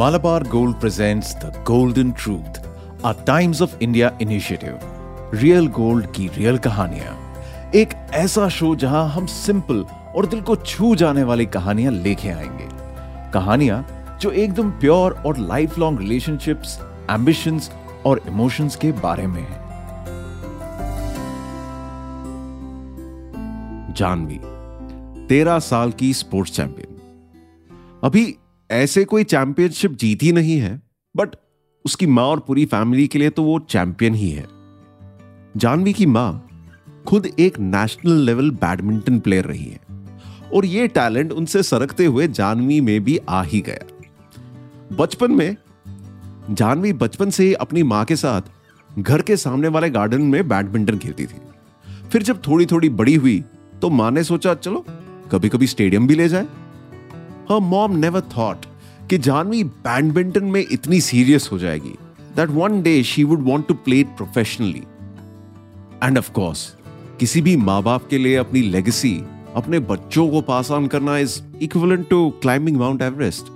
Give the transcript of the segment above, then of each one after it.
Malabar Gold presents The Golden Truth, a Times of India initiative. Real gold की real कहानियाँ। एक ऐसा show जहाँ हम सिंपल और दिल को छू जाने वाली कहानियाँ लेके आएँगे। कहानियाँ जो एकदम प्योर और लाइफ लॉन्ग रिलेशनशिप्स एम्बिशंस और इमोशंस के बारे में है। जानवी तेरह साल की स्पोर्ट्स चैंपियन अभी ऐसे कोई चैंपियनशिप जीती नहीं है बट उसकी माँ और पूरी फैमिली के लिए तो वो चैंपियन ही है। जानवी की माँ खुद एक नेशनल लेवल बैडमिंटन प्लेयर रही है और ये टैलेंट उनसे सरकते हुए जानवी में भी आ ही गया। बचपन में जानवी बचपन से ही अपनी माँ के साथ घर के सामने वाले गार्डन में बैडमिंटन खेलती थी। फिर जब थोड़ी थोड़ी बड़ी हुई तो माँ ने सोचा, चलो कभी कभी स्टेडियम भी ले जाए। हर मॉम नेवर थॉट कि जानवी बैडमिंटन में इतनी सीरियस हो जाएगी that one day she would want to play it professionally and of course किसी भी माँ बाप के लिए अपनी लेगेसी अपने बच्चों को पास ऑन करना is equivalent to climbing Mount Everest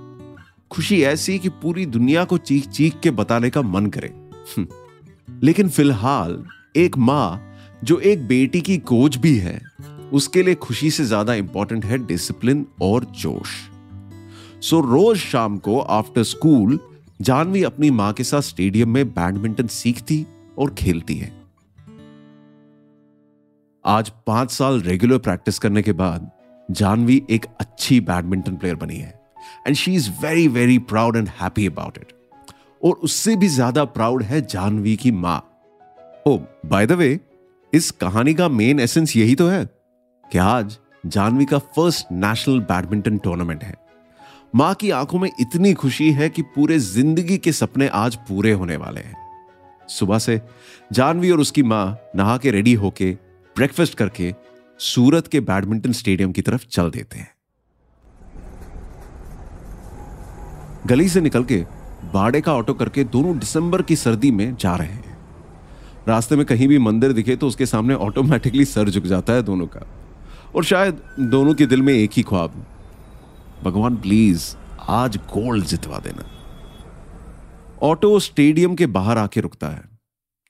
खुशी ऐसी कि पूरी दुनिया को चीख चीख के बताने का मन करे। हम्म। लेकिन फ़िलहाल, एक माँ जो एक बेटी की कोच भी है, उसके लिए खुशी से ज़्यादा इंपॉर्टेंट है डिसिप्लिन और जोश। सो रोज शाम को आफ्टर स्कूल जानवी अपनी माँ के साथ स्टेडियम में बैडमिंटन सीखती और खेलती है। आज पाँच साल रेगुलर प्रैक्टिस करने के बाद, जानवी एक अच्छी बैडमिंटन प्लेयर बनी है। And she is very very proud and happy about it और उससे भी ज़्यादा प्राउड है जानवी की माँ। ओ बाय द वे इस कहानी का मेन एसेंस यही तो है कि आज जानवी का फ़र्स्ट नेशनल बैडमिंटन टूर्नामेंट है। माँ की आँखों में इतनी खुशी है कि पूरे ज़िंदगी के सपने आज पूरे होने वाले हैं। सुबह से जानवी और उसकी माँ नहा के रेडी होके ब्रेकफास्ट करके सूरत के बैडमिंटन स्टेडियम की तरफ़ चल देते हैं। गली से निकल के बाड़े का ऑटो करके दोनों दिसंबर की सर्दी में जा रहे हैं। रास्ते में कहीं भी मंदिर दिखे तो उसके सामने ऑटोमेटिकली सर झुक जाता है दोनों का। और शायद दोनों के दिल में एक ही ख्वाब भगवान प्लीज़ आज गोल्ड जितवा देना। ऑटो स्टेडियम के बाहर आके रुकता है।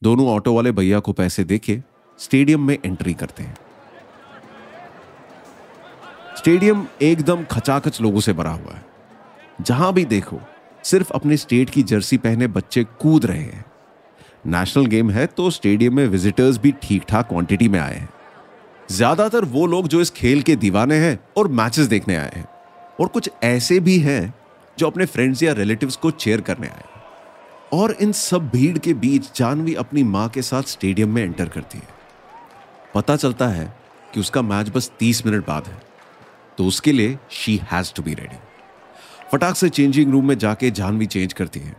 दोनों ऑटो वाले भैया को पैसे देके स्टेडियम में एंट्री करते हैं। स्टेडियम एकदम खचाखच लोगों से भरा हुआ है। जहाँ भी देखो, सिर्फ़ अपने स्टेट की जर्सी पहने बच्चे कूद रहे हैं। नेशनल गेम है तो स्टेडियम में विजिटर्स भी ठीक ठाक क्वांटिटी में आए हैं। ज़्यादातर वो लोग जो इस खेल के दीवाने हैं और मैचेस देखने आए हैं। और कुछ ऐसे भी हैं जो अपने फ्रेंड्स या रिलेटिव्स को चेयर करने आए। और इन सब भीड़ के बीच जानवी अपनी माँ के साथ स्टेडियम में एंटर करती है। पता चलता है कि उसका मैच बस तीस मिनट बाद है। तो उसके लिए she has to be ready फटाक से चेंजिंग रूम में जाके जानवी चेंज करती है।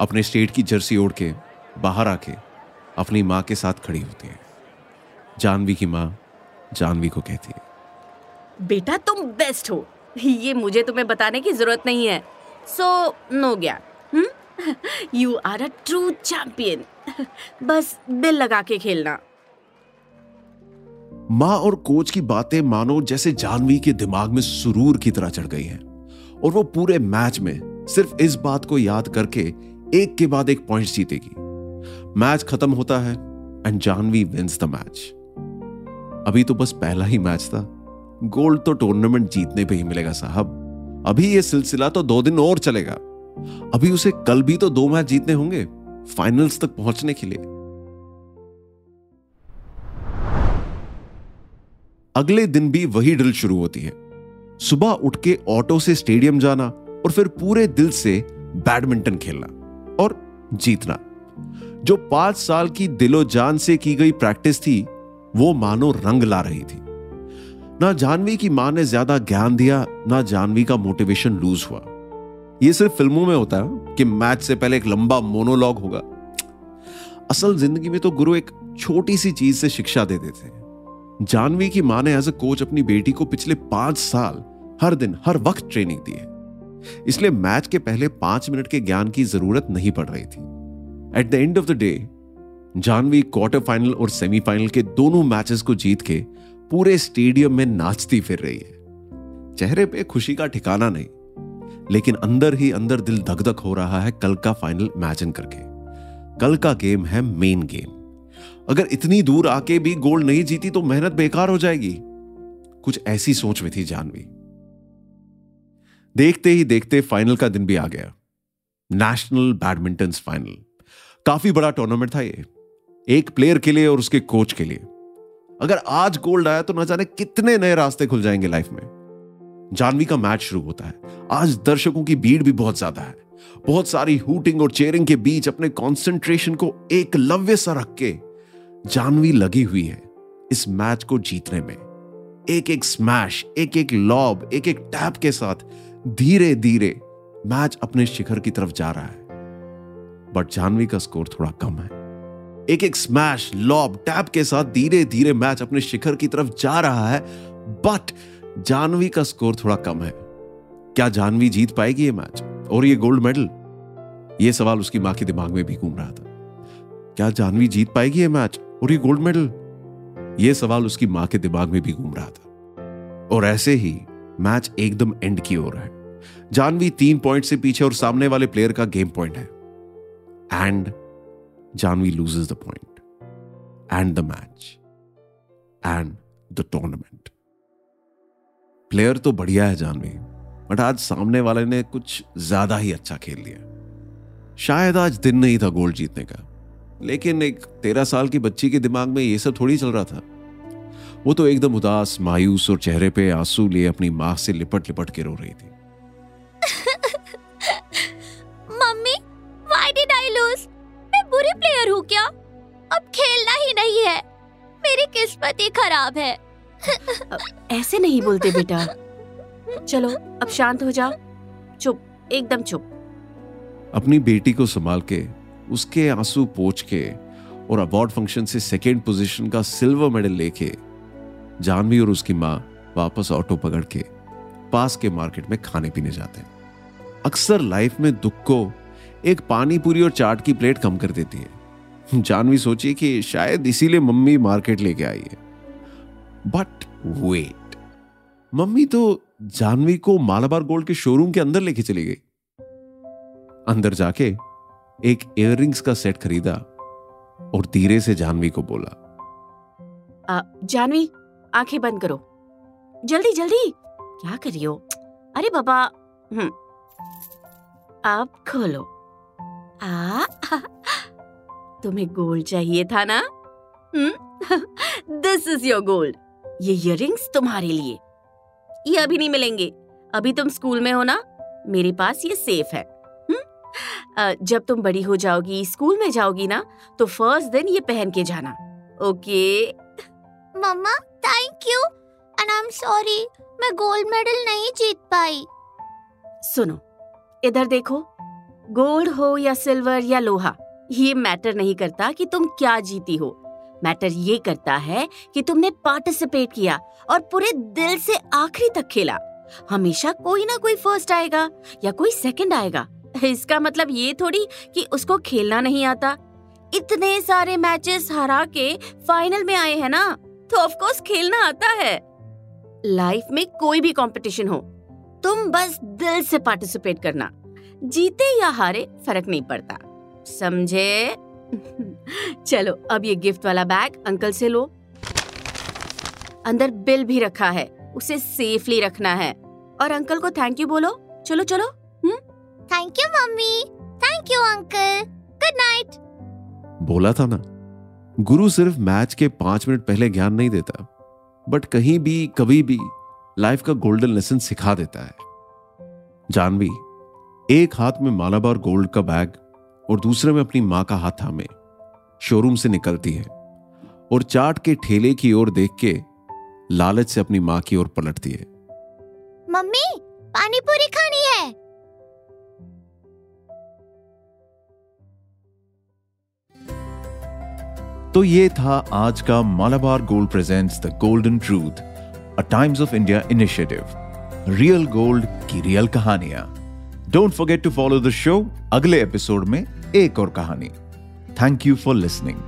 अपने स्टेट की जर्सी ओढ़ के, बाहर आके अपनी माँ के साथ खड़ी होती है। जानवी की माँ जानवी को कहती है। बेटा तुम बेस्ट हो। ये मुझे तुम्हें बताने की ज़रूरत नहीं है। सो नो गया। You are a true champion बस, दिल लगा के खेलना। माँ और कोच की बातें मानो जैसे जानवी के दिमाग में सुरूर की तरह चढ़ गई हैं। और वो पूरे मैच में सिर्फ़ इस बात को याद करके एक के बाद एक पॉइंट जीतेगी। मैच खत्म होता है and Janvi wins the match अभी तो बस पहला ही मैच था। गोल्ड तो टूर्नामेंट जीतने पे ही मिलेगा साहब। अभी ये सिलसिला तो दो दिन और चलेगा। अभी उसे कल भी तो दो मैच जीतने होंगे, फाइनल्स तक पहुँचने के लिए। अगले दिन भी वही ड्रिल शुरू होती है। सुबह उठ के ऑटो से स्टेडियम जाना और फिर पूरे दिल से बैडमिंटन खेलना और जीतना। जो पाँच साल की दिलो जान से की गई प्रैक्टिस थी, वो मानो रंग ला रही थी। ना जानवी की माँ ने ज़्यादा ज्ञान दिया, ना जानवी का मोटिवेशन लूज हुआ। ये सिर्फ़ फ़िल्मों में होता है कि मैच से पहले एक लंबा मोनोलॉग होगा। असल ज़िंदगी में तो गुरु एक छोटी सी चीज़ से शिक्षा दे देते हैं। जानवी की माँ ने एज अ कोच अपनी बेटी को पिछले पाँच साल हर दिन, हर वक्त ट्रेनिंग दी है। इसलिए मैच के पहले पाँच मिनट के ज्ञान की ज़रूरत नहीं पड़ रही थी। At the end of the day Janvi quarter final और सेमीफाइनल के दोनों मैचेस को जीत के पूरे स्टेडियम में नाचती फिर रही है। चेहरे पे खुशी का ठिकाना नहीं, लेकिन अंदर ही अंदर दिल धक हो रहा है कल का फाइनल इमेजिन करके। कल का गेम है मेन गेम अगर इतनी दूर आके भी गोल्ड नहीं जीती तो मेहनत बेकार हो जाएगी। कुछ ऐसी सोच में थी जानवी। देखते ही देखते फाइनल का दिन भी आ गया। नेशनल बैडमिंटन फाइनल काफ़ी बड़ा टूर्नामेंट था ये। एक प्लेयर के लिए और उसके कोच के लिए। अगर आज गोल्ड आया तो ना जाने कितने नए रास्ते खुल जाएँगे लाइफ में। जानवी का मैच शुरू होता है। आज दर्शकों की भीड़ भी बहुत ज़्यादा है। बहुत सारी हुटिंग और चेयरिंग के बीच अपने कंसंट्रेशन को एक लव्य सा रख के जानवी लगी हुई है इस मैच को जीतने में। एक एक स्मैश एक एक लॉब एक एक टैप के साथ धीरे धीरे मैच अपने शिखर की तरफ़ जा रहा है। बट जानवी का स्कोर थोड़ा कम है। एक एक स्मैश लॉब टैप के साथ धीरे धीरे मैच अपने शिखर की तरफ़ जा रहा है बट जानवी का स्कोर थोड़ा कम है। क्या जानवी जीत पाएगी ये मैच और ये गोल्ड मेडल ये सवाल उसकी माँ के दिमाग में भी घूम रहा था। क्या जानवी जीत पाएगी ये मैच और ये गोल्ड मेडल ये सवाल उसकी माँ के दिमाग में भी घूम रहा था। और ऐसे ही मैच एकदम एंड की ओर है। जानवी तीन पॉइंट से पीछे और सामने वाले प्लेयर का गेम पॉइंट है। And Janvi loses the point and the match and the tournament player तो बढ़िया है जानवी बट आज सामने वाले ने कुछ ज़्यादा ही अच्छा खेल लिया शायद आज दिन नहीं था गोल्ड जीतने का। लेकिन एक तेरह साल की बच्ची के दिमाग में ये सब थोड़ी चल रहा था। वो तो एकदम उदास, मायूस और चेहरे पे आँसू लिए अपनी माँ से लिपट लिपट के रो रही थी। हूँ क्या? अब खेलना ही नहीं है। मेरी किस्मत ही खराब है। ऐसे नहीं बोलते बेटा। चलो अब शांत हो जाओ। चुप एकदम चुप। अपनी बेटी को संभाल के उसके आँसू पोछ के और अवार्ड फ़ंक्शन से सेकेंड पोजीशन का सिल्वर मेडल लेके जानवी और उसकी माँ वापस ऑटो पकड़ के पास के मार्केट में खाने पीने जाते हैं। अक्सर लाइफ में दुख को एक पानी पूरी और चाट की प्लेट कम कर देती है। जानवी सोची कि शायद इसीलिए मम्मी मार्केट लेके आई है। बट वेट मम्मी तो जानवी को मालाबार गोल्ड के शोरूम के अंदर लेके चली गई। अंदर जाके एक इयररिंग्स का सेट खरीदा और धीरे से जानवी को बोला आ, जानवी आँखें बंद करो। जल्दी जल्दी। क्या कर रही हो? अरे बाबा हम्म। अब खोलो। आ तुम्हें गोल्ड चाहिए था ना? दिस इज़ योर गोल्ड ये इयररिंग्स तुम्हारे लिए। ये अभी नहीं मिलेंगे। अभी तुम स्कूल में हो ना? मेरे पास ये सेफ़ है। हुँ? जब तुम बड़ी हो जाओगी स्कूल में जाओगी ना तो फ़र्स्ट दिन ये पहन के जाना। Okay mamma thank you and I am sorry मैं गोल्ड मेडल नहीं जीत पाई। सुनो इधर देखो। गोल्ड हो या सिल्वर या लोहा ये मैटर नहीं करता कि तुम क्या जीती हो। मैटर ये करता है कि तुमने पार्टिसिपेट किया और पूरे दिल से आखिरी तक खेला। हमेशा कोई ना कोई फ़र्स्ट आएगा या कोई सेकंड आएगा। इसका मतलब ये थोड़ी कि उसको खेलना नहीं आता। इतने सारे मैचेस हरा के फाइनल में आए हैं ना तो ऑफ़ कोर्स खेलना आता है। लाइफ में कोई भी कंपटीशन हो, तुम बस दिल से पार्टिसिपेट करना। जीते या हारे, फ़र्क नहीं पड़ता। समझे? चलो अब ये गिफ्ट वाला बैग अंकल से लो। अंदर बिल भी रखा है उसे सेफली रखना है। और अंकल को थैंक यू बोलो। चलो चलो। Thank you mummy. Thank you uncle good night बोला था ना गुरु सिर्फ़ मैच के पाँच मिनट पहले ज्ञान नहीं देता बट कहीं भी कभी भी लाइफ का गोल्डन लेसन सिखा देता है। जानवी एक हाथ में मालाबार गोल्ड का बैग और दूसरे में अपनी माँ का हाथ थामे शोरूम से निकलती है और चाट के ठेले की ओर देख के लालच से अपनी माँ की ओर पलटती है। मम्मी पानी पूरी खानी है। तो ये था आज का Malabar gold presents the golden truth a Times of India initiative real gold की रियल कहानियाँ। Don't forget to follow the show अगले एपिसोड में। एक और कहानी। Thank you for listening